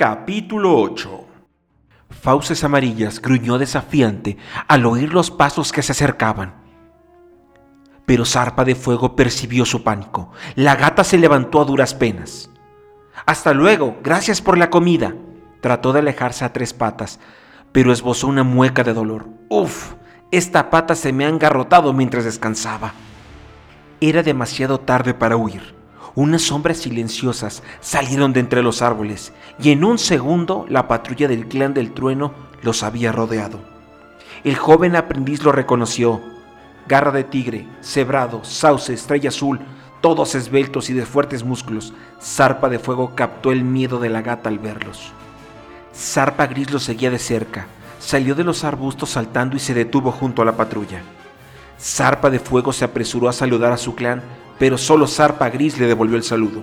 Capítulo 8 Fauces Amarillas gruñó desafiante al oír los pasos que se acercaban. Pero Zarpa de Fuego percibió su pánico. La gata se levantó a duras penas. Hasta luego, gracias por la comida. Trató de alejarse a tres patas, pero esbozó una mueca de dolor. Uf, esta pata se me ha engarrotado mientras descansaba. Era demasiado tarde para huir. Unas sombras silenciosas salieron de entre los árboles y en un segundo la patrulla del clan del trueno los había rodeado. El joven aprendiz lo reconoció. Garra de tigre, cebrado, sauce, estrella azul, todos esbeltos y de fuertes músculos, Zarpa de Fuego captó el miedo de la gata al verlos. Zarpa Gris lo seguía de cerca, salió de los arbustos saltando y se detuvo junto a la patrulla. Zarpa de Fuego se apresuró a saludar a su clan, pero solo Zarpa Gris le devolvió el saludo.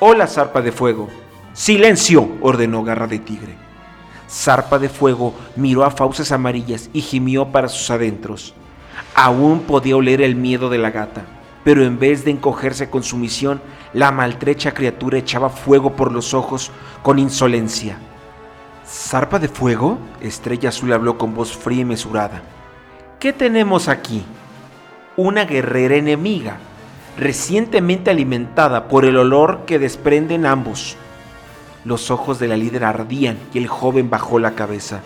Hola, Zarpa de Fuego. Silencio, ordenó Garra de Tigre. Zarpa de Fuego miró a fauces amarillas y gimió para sus adentros. Aún podía oler el miedo de la gata, pero en vez de encogerse con sumisión, la maltrecha criatura echaba fuego por los ojos con insolencia. ¿Zarpa de fuego? Estrella Azul habló con voz fría y mesurada. ¿Qué tenemos aquí? Una guerrera enemiga, recientemente alimentada por el olor que desprenden ambos. Los ojos de la líder ardían y el joven bajó la cabeza.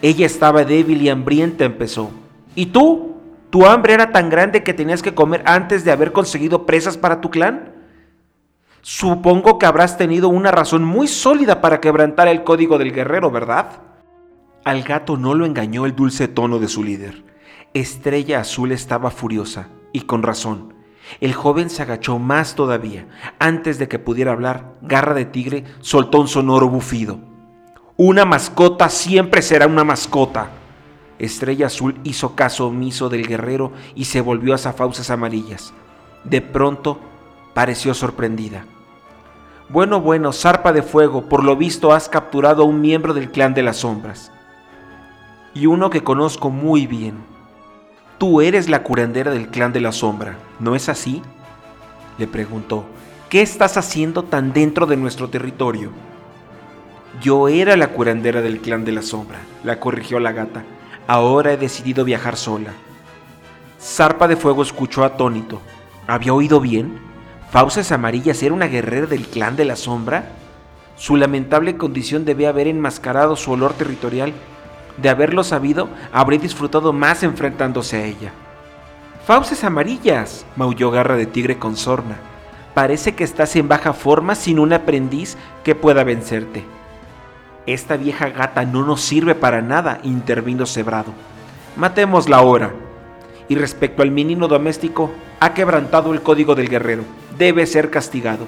Ella estaba débil y hambrienta, empezó. ¿Y tú? ¿Tu hambre era tan grande que tenías que comer antes de haber conseguido presas para tu clan? Supongo que habrás tenido una razón muy sólida para quebrantar el código del guerrero, ¿verdad? Al gato no lo engañó el dulce tono de su líder. Estrella Azul estaba furiosa, y con razón. El joven se agachó más todavía. Antes de que pudiera hablar, Garra de Tigre soltó un sonoro bufido. Una mascota siempre será una mascota. Estrella Azul hizo caso omiso del guerrero y se volvió a fauces amarillas. De pronto pareció sorprendida. Bueno, bueno, zarpa de fuego, por lo visto has capturado a un miembro del clan de las sombras. Y uno que conozco muy bien. Tú eres la curandera del clan de la sombra, ¿no es así? Le preguntó, ¿qué estás haciendo tan dentro de nuestro territorio? Yo era la curandera del clan de la sombra, la corrigió la gata. Ahora he decidido viajar sola. Zarpa de Fuego escuchó atónito. ¿Había oído bien? ¿Fauces Amarillas era una guerrera del clan de la sombra? Su lamentable condición debía haber enmascarado su olor territorial de haberlo sabido, habría disfrutado más enfrentándose a ella. Fauces amarillas, maulló Garra de Tigre con sorna. Parece que estás en baja forma sin un aprendiz que pueda vencerte. Esta vieja gata no nos sirve para nada, intervino Cebrado. Matémosla ahora. Y respecto al menino doméstico, ha quebrantado el código del guerrero. Debe ser castigado.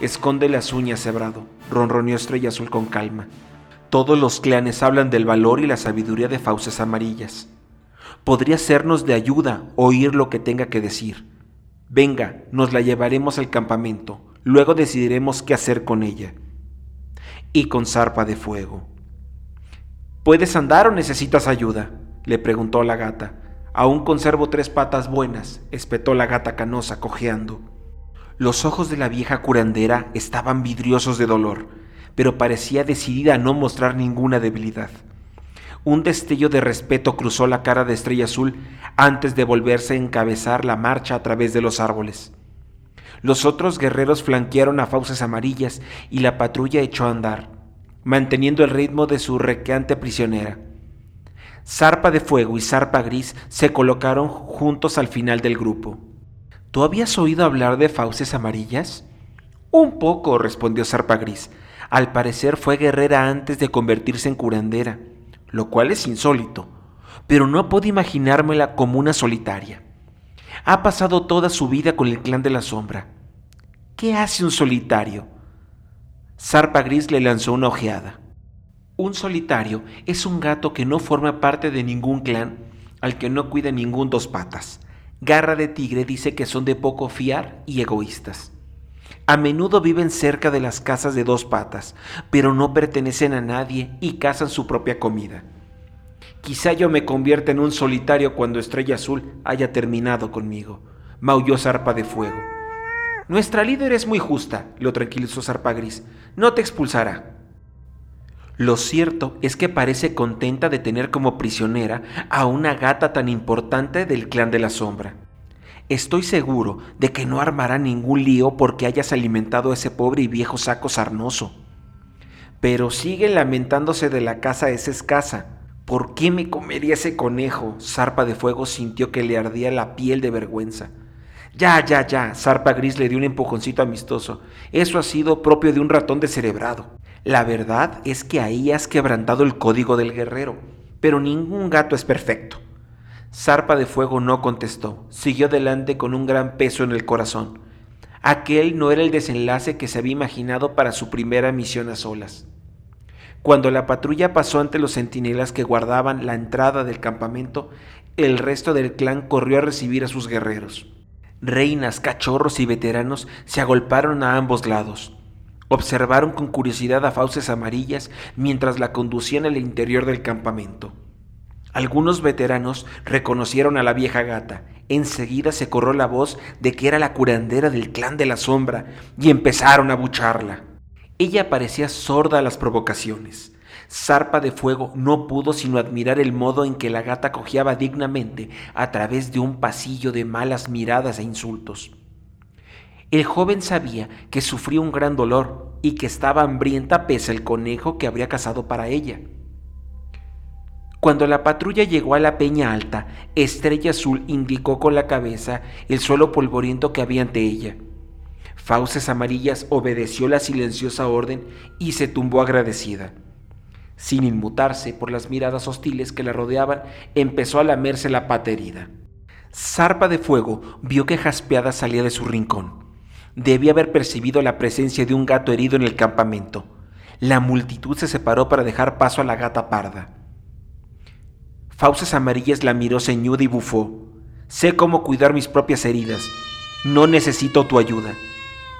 Esconde las uñas, Cebrado, ronroneó Estrella Azul con calma. Todos los clanes hablan del valor y la sabiduría de fauces amarillas. Podría sernos de ayuda oír lo que tenga que decir. Venga, nos la llevaremos al campamento. Luego decidiremos qué hacer con ella. Y con zarpa de fuego. ¿Puedes andar o necesitas ayuda? le preguntó la gata. Aún conservo tres patas buenas, espetó la gata canosa cojeando. Los ojos de la vieja curandera estaban vidriosos de dolor pero parecía decidida a no mostrar ninguna debilidad. Un destello de respeto cruzó la cara de Estrella Azul antes de volverse a encabezar la marcha a través de los árboles. Los otros guerreros flanquearon a fauces amarillas y la patrulla echó a andar, manteniendo el ritmo de su requeante prisionera. Zarpa de Fuego y Zarpa Gris se colocaron juntos al final del grupo. ¿Tú habías oído hablar de fauces amarillas? Un poco, respondió Zarpa Gris, al parecer fue guerrera antes de convertirse en curandera, lo cual es insólito, pero no puedo imaginármela como una solitaria. Ha pasado toda su vida con el clan de la sombra. ¿Qué hace un solitario? Zarpa Gris le lanzó una ojeada. Un solitario es un gato que no forma parte de ningún clan, al que no cuida ningún dos patas. Garra de Tigre dice que son de poco fiar y egoístas. A menudo viven cerca de las casas de dos patas, pero no pertenecen a nadie y cazan su propia comida. Quizá yo me convierta en un solitario cuando Estrella Azul haya terminado conmigo, maulló Zarpa de Fuego. Nuestra líder es muy justa, lo tranquilizó Zarpa Gris. No te expulsará. Lo cierto es que parece contenta de tener como prisionera a una gata tan importante del clan de la sombra. Estoy seguro de que no armará ningún lío porque hayas alimentado a ese pobre y viejo saco sarnoso. Pero sigue lamentándose de la casa esa escasa. ¿Por qué me comería ese conejo? Zarpa de Fuego sintió que le ardía la piel de vergüenza. Ya, ya, ya, Zarpa Gris le dio un empujoncito amistoso. Eso ha sido propio de un ratón descerebrado. La verdad es que ahí has quebrantado el código del guerrero, pero ningún gato es perfecto. Zarpa de Fuego no contestó, siguió adelante con un gran peso en el corazón. Aquel no era el desenlace que se había imaginado para su primera misión a solas. Cuando la patrulla pasó ante los centinelas que guardaban la entrada del campamento, el resto del clan corrió a recibir a sus guerreros. Reinas, cachorros y veteranos se agolparon a ambos lados. Observaron con curiosidad a fauces amarillas mientras la conducían al interior del campamento. Algunos veteranos reconocieron a la vieja gata. Enseguida se corrió la voz de que era la curandera del clan de la sombra y empezaron a bucharla. Ella parecía sorda a las provocaciones. Zarpa de Fuego no pudo sino admirar el modo en que la gata cojeaba dignamente a través de un pasillo de malas miradas e insultos. El joven sabía que sufría un gran dolor y que estaba hambrienta pese al conejo que habría cazado para ella. Cuando la patrulla llegó a la peña alta, Estrella Azul indicó con la cabeza el suelo polvoriento que había ante ella. Fauces Amarillas obedeció la silenciosa orden y se tumbó agradecida. Sin inmutarse por las miradas hostiles que la rodeaban, empezó a lamerse la pata herida. Zarpa de Fuego vio que Jaspeada salía de su rincón. Debía haber percibido la presencia de un gato herido en el campamento. La multitud se separó para dejar paso a la gata parda. Fauces Amarillas la miró ceñuda y bufó. Sé cómo cuidar mis propias heridas. No necesito tu ayuda.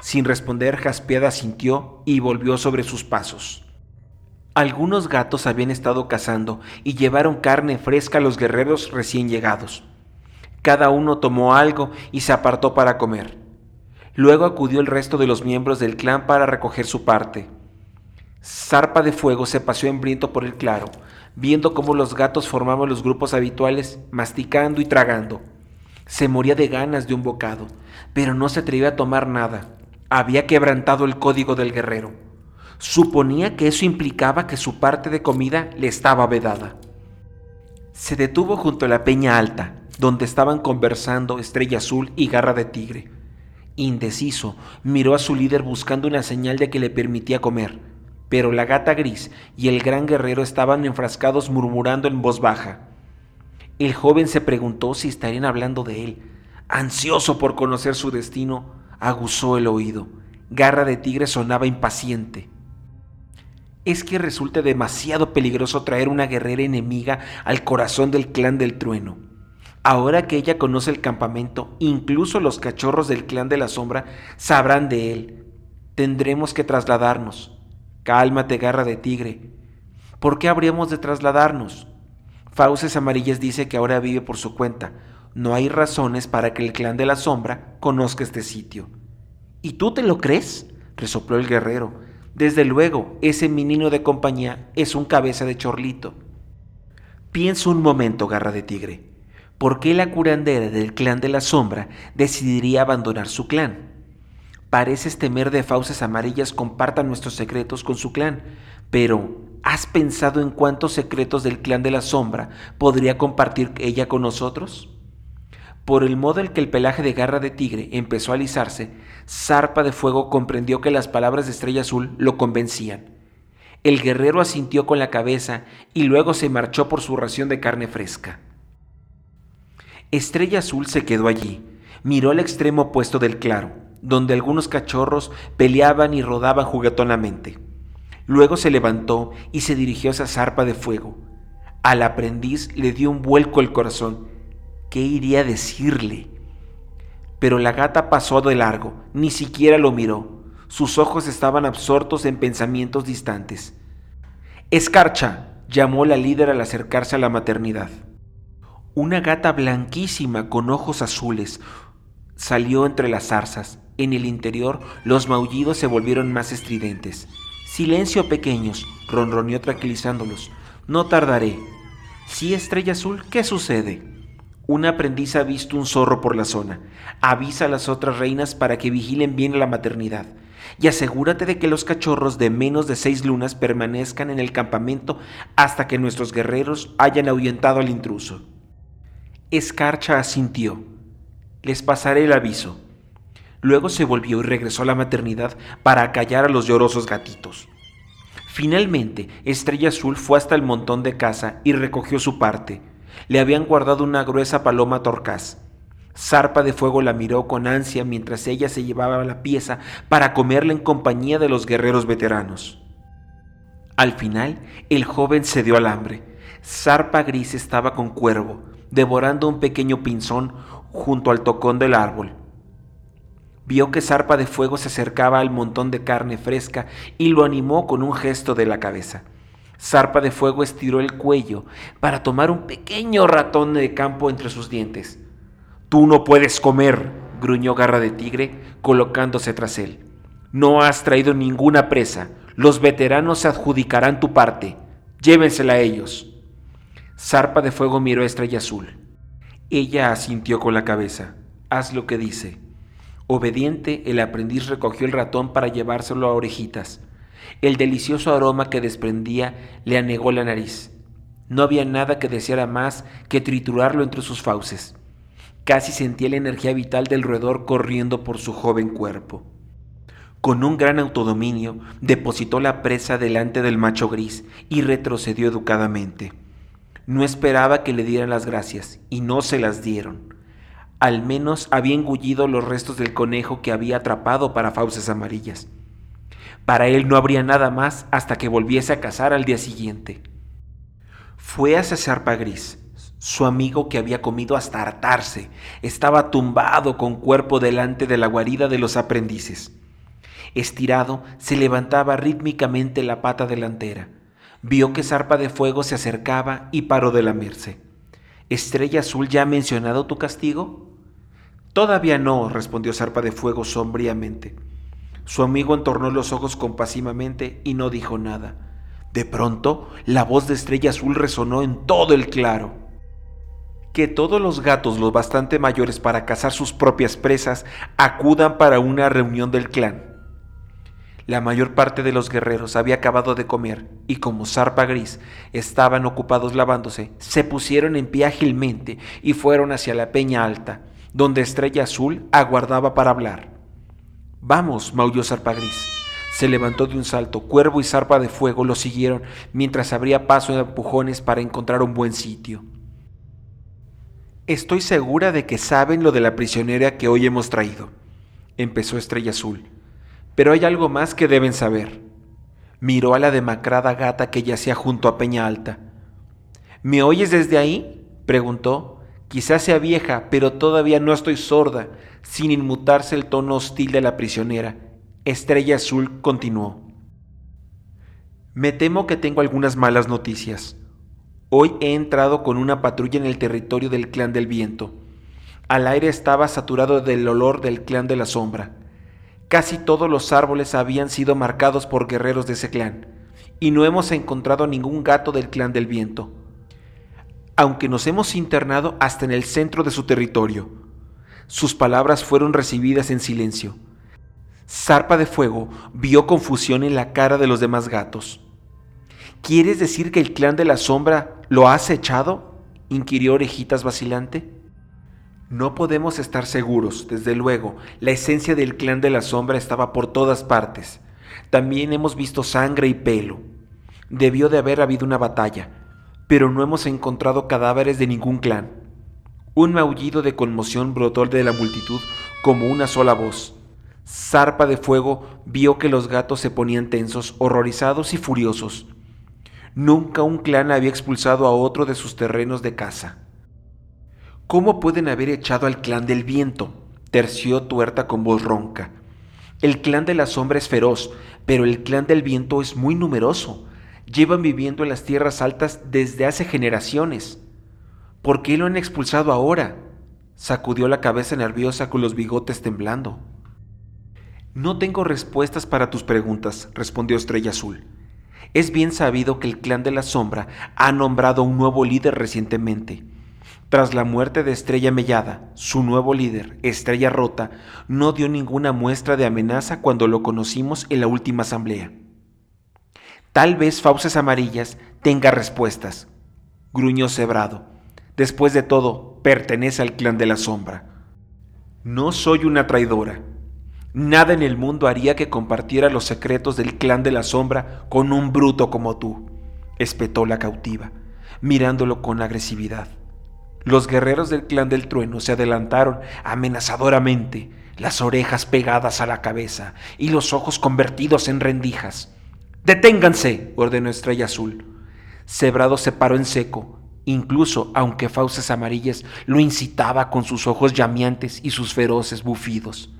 Sin responder, Jaspeada sintió y volvió sobre sus pasos. Algunos gatos habían estado cazando y llevaron carne fresca a los guerreros recién llegados. Cada uno tomó algo y se apartó para comer. Luego acudió el resto de los miembros del clan para recoger su parte. Zarpa de Fuego se paseó hambriento por el claro, viendo cómo los gatos formaban los grupos habituales, masticando y tragando. Se moría de ganas de un bocado, pero no se atrevía a tomar nada. Había quebrantado el código del guerrero. Suponía que eso implicaba que su parte de comida le estaba vedada. Se detuvo junto a la peña alta, donde estaban conversando Estrella Azul y Garra de Tigre. Indeciso, miró a su líder buscando una señal de que le permitía comer, pero la gata gris y el gran guerrero estaban enfrascados murmurando en voz baja. El joven se preguntó si estarían hablando de él. Ansioso por conocer su destino, aguzó el oído. Garra de tigre sonaba impaciente. Es que resulta demasiado peligroso traer una guerrera enemiga al corazón del clan del trueno. Ahora que ella conoce el campamento, incluso los cachorros del clan de la sombra sabrán de él. Tendremos que trasladarnos. Cálmate, garra de tigre. ¿Por qué habríamos de trasladarnos? Fauces Amarillas dice que ahora vive por su cuenta. No hay razones para que el clan de la sombra conozca este sitio. ¿Y tú te lo crees? resopló el guerrero. Desde luego, ese menino de compañía es un cabeza de chorlito. Piensa un momento, garra de tigre. ¿por qué la curandera del clan de la sombra decidiría abandonar su clan? Pareces temer de fauces amarillas compartan nuestros secretos con su clan, pero ¿has pensado en cuántos secretos del clan de la sombra podría compartir ella con nosotros? Por el modo en que el pelaje de garra de tigre empezó a alisarse, Zarpa de Fuego comprendió que las palabras de Estrella Azul lo convencían. El guerrero asintió con la cabeza y luego se marchó por su ración de carne fresca. Estrella Azul se quedó allí, miró al extremo opuesto del claro, donde algunos cachorros peleaban y rodaban juguetonamente. Luego se levantó y se dirigió a esa zarpa de fuego. Al aprendiz le dio un vuelco el corazón. ¿Qué iría a decirle? Pero la gata pasó de largo, ni siquiera lo miró. Sus ojos estaban absortos en pensamientos distantes. Escarcha, llamó la líder al acercarse a la maternidad. Una gata blanquísima con ojos azules salió entre las zarzas. En el interior, los maullidos se volvieron más estridentes. Silencio, pequeños, ronroneó tranquilizándolos. No tardaré. Sí, estrella azul, ¿qué sucede? Una aprendiz ha visto un zorro por la zona. Avisa a las otras reinas para que vigilen bien la maternidad. Y asegúrate de que los cachorros de menos de seis lunas permanezcan en el campamento hasta que nuestros guerreros hayan ahuyentado al intruso. Escarcha asintió. Les pasaré el aviso. Luego se volvió y regresó a la maternidad para acallar a los llorosos gatitos. Finalmente, Estrella Azul fue hasta el montón de casa y recogió su parte. Le habían guardado una gruesa paloma torcaz. Zarpa de Fuego la miró con ansia mientras ella se llevaba la pieza para comerla en compañía de los guerreros veteranos. Al final, el joven cedió al hambre. Zarpa Gris estaba con Cuervo, devorando un pequeño pinzón junto al tocón del árbol vio que Zarpa de Fuego se acercaba al montón de carne fresca y lo animó con un gesto de la cabeza. Zarpa de Fuego estiró el cuello para tomar un pequeño ratón de campo entre sus dientes. Tú no puedes comer, gruñó Garra de Tigre, colocándose tras él. No has traído ninguna presa. Los veteranos se adjudicarán tu parte. Llévensela a ellos. Zarpa de Fuego miró a Estrella Azul. Ella asintió con la cabeza. Haz lo que dice. Obediente, el aprendiz recogió el ratón para llevárselo a orejitas. El delicioso aroma que desprendía le anegó la nariz. No había nada que deseara más que triturarlo entre sus fauces. Casi sentía la energía vital del roedor corriendo por su joven cuerpo. Con un gran autodominio, depositó la presa delante del macho gris y retrocedió educadamente. No esperaba que le dieran las gracias, y no se las dieron. Al menos había engullido los restos del conejo que había atrapado para fauces amarillas. Para él no habría nada más hasta que volviese a cazar al día siguiente. Fue hacia Zarpa Gris. Su amigo que había comido hasta hartarse estaba tumbado con cuerpo delante de la guarida de los aprendices. Estirado, se levantaba rítmicamente la pata delantera. Vio que Zarpa de Fuego se acercaba y paró de lamerse. ¿Estrella Azul ya ha mencionado tu castigo? Todavía no, respondió Zarpa de Fuego sombríamente. Su amigo entornó los ojos compasivamente y no dijo nada. De pronto, la voz de Estrella Azul resonó en todo el claro. Que todos los gatos lo bastante mayores para cazar sus propias presas acudan para una reunión del clan. La mayor parte de los guerreros había acabado de comer y como zarpa gris estaban ocupados lavándose, se pusieron en pie ágilmente y fueron hacia la peña alta, donde Estrella Azul aguardaba para hablar. Vamos, maulló Zarpa Gris. Se levantó de un salto, Cuervo y Zarpa de Fuego lo siguieron mientras abría paso en empujones para encontrar un buen sitio. Estoy segura de que saben lo de la prisionera que hoy hemos traído, empezó Estrella Azul. Pero hay algo más que deben saber. Miró a la demacrada gata que yacía junto a Peña Alta. ¿Me oyes desde ahí? preguntó, Quizás sea vieja, pero todavía no estoy sorda, sin inmutarse el tono hostil de la prisionera. Estrella Azul continuó. Me temo que tengo algunas malas noticias. Hoy he entrado con una patrulla en el territorio del clan del viento. Al aire estaba saturado del olor del clan de la sombra. Casi todos los árboles habían sido marcados por guerreros de ese clan, y no hemos encontrado ningún gato del clan del viento aunque nos hemos internado hasta en el centro de su territorio. Sus palabras fueron recibidas en silencio. Zarpa de Fuego vio confusión en la cara de los demás gatos. ¿Quieres decir que el clan de la sombra lo ha acechado? inquirió Orejitas vacilante. No podemos estar seguros, desde luego, la esencia del clan de la sombra estaba por todas partes. También hemos visto sangre y pelo. Debió de haber habido una batalla, pero no hemos encontrado cadáveres de ningún clan. Un maullido de conmoción brotó de la multitud como una sola voz. Zarpa de fuego vio que los gatos se ponían tensos, horrorizados y furiosos. Nunca un clan había expulsado a otro de sus terrenos de caza. ¿Cómo pueden haber echado al clan del viento? terció tuerta con voz ronca. El clan de la sombra es feroz, pero el clan del viento es muy numeroso llevan viviendo en las tierras altas desde hace generaciones. ¿Por qué lo han expulsado ahora? Sacudió la cabeza nerviosa con los bigotes temblando. No tengo respuestas para tus preguntas, respondió Estrella Azul. Es bien sabido que el clan de la sombra ha nombrado un nuevo líder recientemente. Tras la muerte de Estrella Mellada, su nuevo líder, Estrella Rota, no dio ninguna muestra de amenaza cuando lo conocimos en la última asamblea. Tal vez Fauces Amarillas tenga respuestas, gruñó Cebrado. Después de todo, pertenece al clan de la sombra. No soy una traidora. Nada en el mundo haría que compartiera los secretos del clan de la sombra con un bruto como tú, espetó la cautiva, mirándolo con agresividad. Los guerreros del clan del trueno se adelantaron amenazadoramente, las orejas pegadas a la cabeza y los ojos convertidos en rendijas. Deténganse, ordenó Estrella Azul. Cebrado se paró en seco, incluso aunque fauces amarillas lo incitaba con sus ojos llameantes y sus feroces bufidos.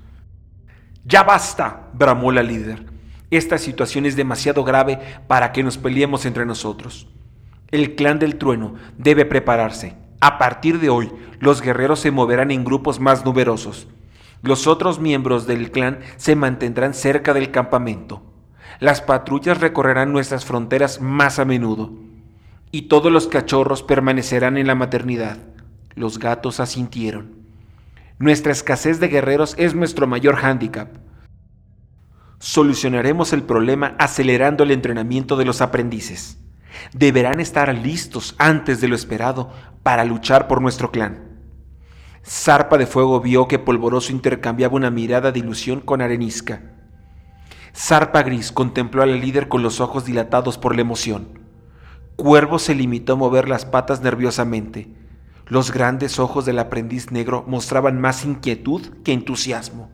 Ya basta, bramó la líder. Esta situación es demasiado grave para que nos peleemos entre nosotros. El clan del trueno debe prepararse. A partir de hoy, los guerreros se moverán en grupos más numerosos. Los otros miembros del clan se mantendrán cerca del campamento. Las patrullas recorrerán nuestras fronteras más a menudo. Y todos los cachorros permanecerán en la maternidad. Los gatos asintieron. Nuestra escasez de guerreros es nuestro mayor hándicap. Solucionaremos el problema acelerando el entrenamiento de los aprendices. Deberán estar listos antes de lo esperado para luchar por nuestro clan. Zarpa de Fuego vio que Polvoroso intercambiaba una mirada de ilusión con Arenisca. Zarpa Gris contempló a la líder con los ojos dilatados por la emoción. Cuervo se limitó a mover las patas nerviosamente. Los grandes ojos del aprendiz negro mostraban más inquietud que entusiasmo.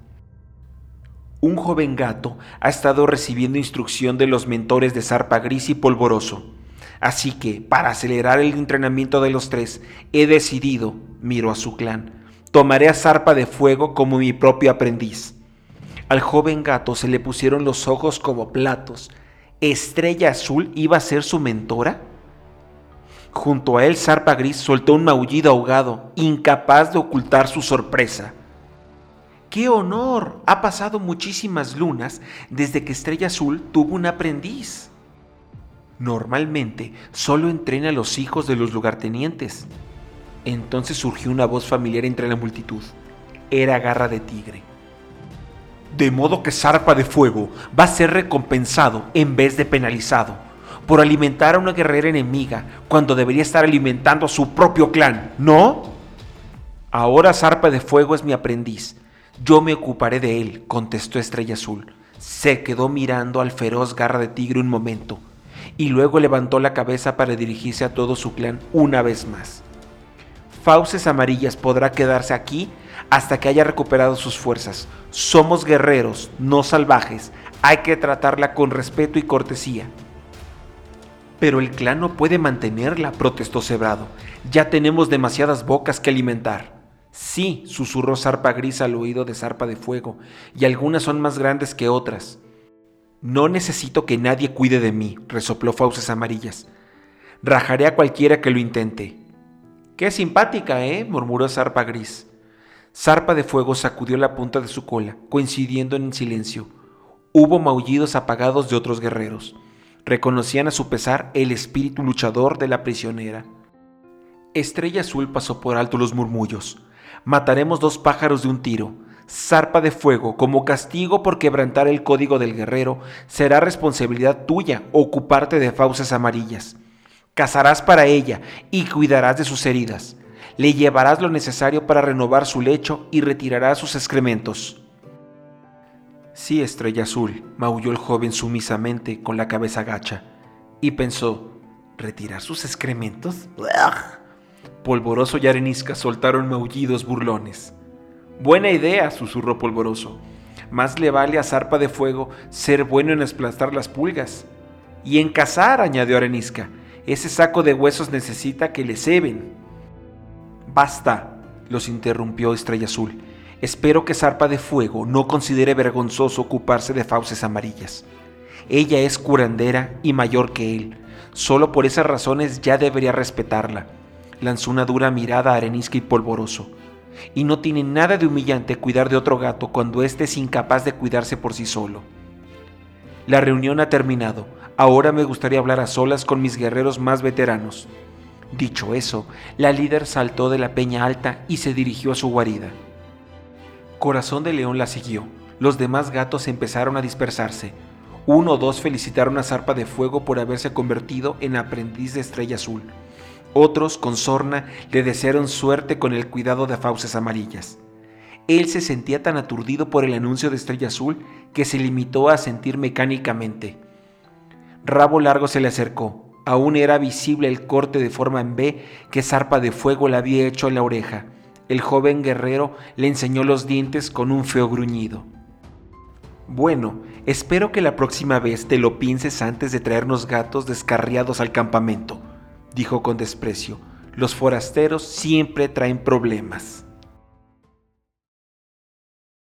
Un joven gato ha estado recibiendo instrucción de los mentores de Zarpa Gris y Polvoroso. Así que, para acelerar el entrenamiento de los tres, he decidido, miró a su clan, tomaré a Zarpa de Fuego como mi propio aprendiz. Al joven gato se le pusieron los ojos como platos. ¿Estrella Azul iba a ser su mentora? Junto a él, Zarpa Gris soltó un maullido ahogado, incapaz de ocultar su sorpresa. ¡Qué honor! Ha pasado muchísimas lunas desde que Estrella Azul tuvo un aprendiz. Normalmente solo entrena a los hijos de los lugartenientes. Entonces surgió una voz familiar entre la multitud. Era garra de tigre. De modo que Zarpa de Fuego va a ser recompensado en vez de penalizado por alimentar a una guerrera enemiga cuando debería estar alimentando a su propio clan, ¿no? Ahora Zarpa de Fuego es mi aprendiz. Yo me ocuparé de él, contestó Estrella Azul. Se quedó mirando al feroz garra de tigre un momento y luego levantó la cabeza para dirigirse a todo su clan una vez más. Fauces Amarillas podrá quedarse aquí hasta que haya recuperado sus fuerzas. Somos guerreros, no salvajes. Hay que tratarla con respeto y cortesía. Pero el clan no puede mantenerla, protestó Cebrado. Ya tenemos demasiadas bocas que alimentar. Sí, susurró Zarpa Gris al oído de Zarpa de Fuego, y algunas son más grandes que otras. No necesito que nadie cuide de mí, resopló Fauces Amarillas. Rajaré a cualquiera que lo intente. Qué simpática, ¿eh? murmuró Zarpa Gris. Zarpa de Fuego sacudió la punta de su cola, coincidiendo en silencio. Hubo maullidos apagados de otros guerreros. Reconocían a su pesar el espíritu luchador de la prisionera. Estrella Azul pasó por alto los murmullos. Mataremos dos pájaros de un tiro zarpa de fuego como castigo por quebrantar el código del guerrero, será responsabilidad tuya ocuparte de fauces amarillas. Cazarás para ella y cuidarás de sus heridas. Le llevarás lo necesario para renovar su lecho y retirarás sus excrementos. Sí, estrella azul, maulló el joven sumisamente con la cabeza gacha, y pensó, ¿retirar sus excrementos? Polvoroso y Arenisca soltaron maullidos burlones. Buena idea, susurró Polvoroso. Más le vale a Zarpa de Fuego ser bueno en aplastar las pulgas. Y en cazar, añadió Arenisca. Ese saco de huesos necesita que le ceben. Basta, los interrumpió Estrella Azul. Espero que Zarpa de Fuego no considere vergonzoso ocuparse de fauces amarillas. Ella es curandera y mayor que él. Solo por esas razones ya debería respetarla. Lanzó una dura mirada a Arenisca y Polvoroso. y no tiene nada de humillante cuidar de otro gato cuando éste es incapaz de cuidarse por sí solo. La reunión ha terminado. Ahora me gustaría hablar a solas con mis guerreros más veteranos. Dicho eso, la líder saltó de la peña alta y se dirigió a su guarida. Corazón de León la siguió. Los demás gatos empezaron a dispersarse. Uno o dos felicitaron a Zarpa de Fuego por haberse convertido en aprendiz de Estrella Azul. Otros, con sorna, le desearon suerte con el cuidado de fauces amarillas. Él se sentía tan aturdido por el anuncio de Estrella Azul que se limitó a sentir mecánicamente. Rabo Largo se le acercó. Aún era visible el corte de forma en B que Zarpa de Fuego le había hecho en la oreja. El joven guerrero le enseñó los dientes con un feo gruñido. Bueno, espero que la próxima vez te lo pienses antes de traernos gatos descarriados al campamento, dijo con desprecio. Los forasteros siempre traen problemas.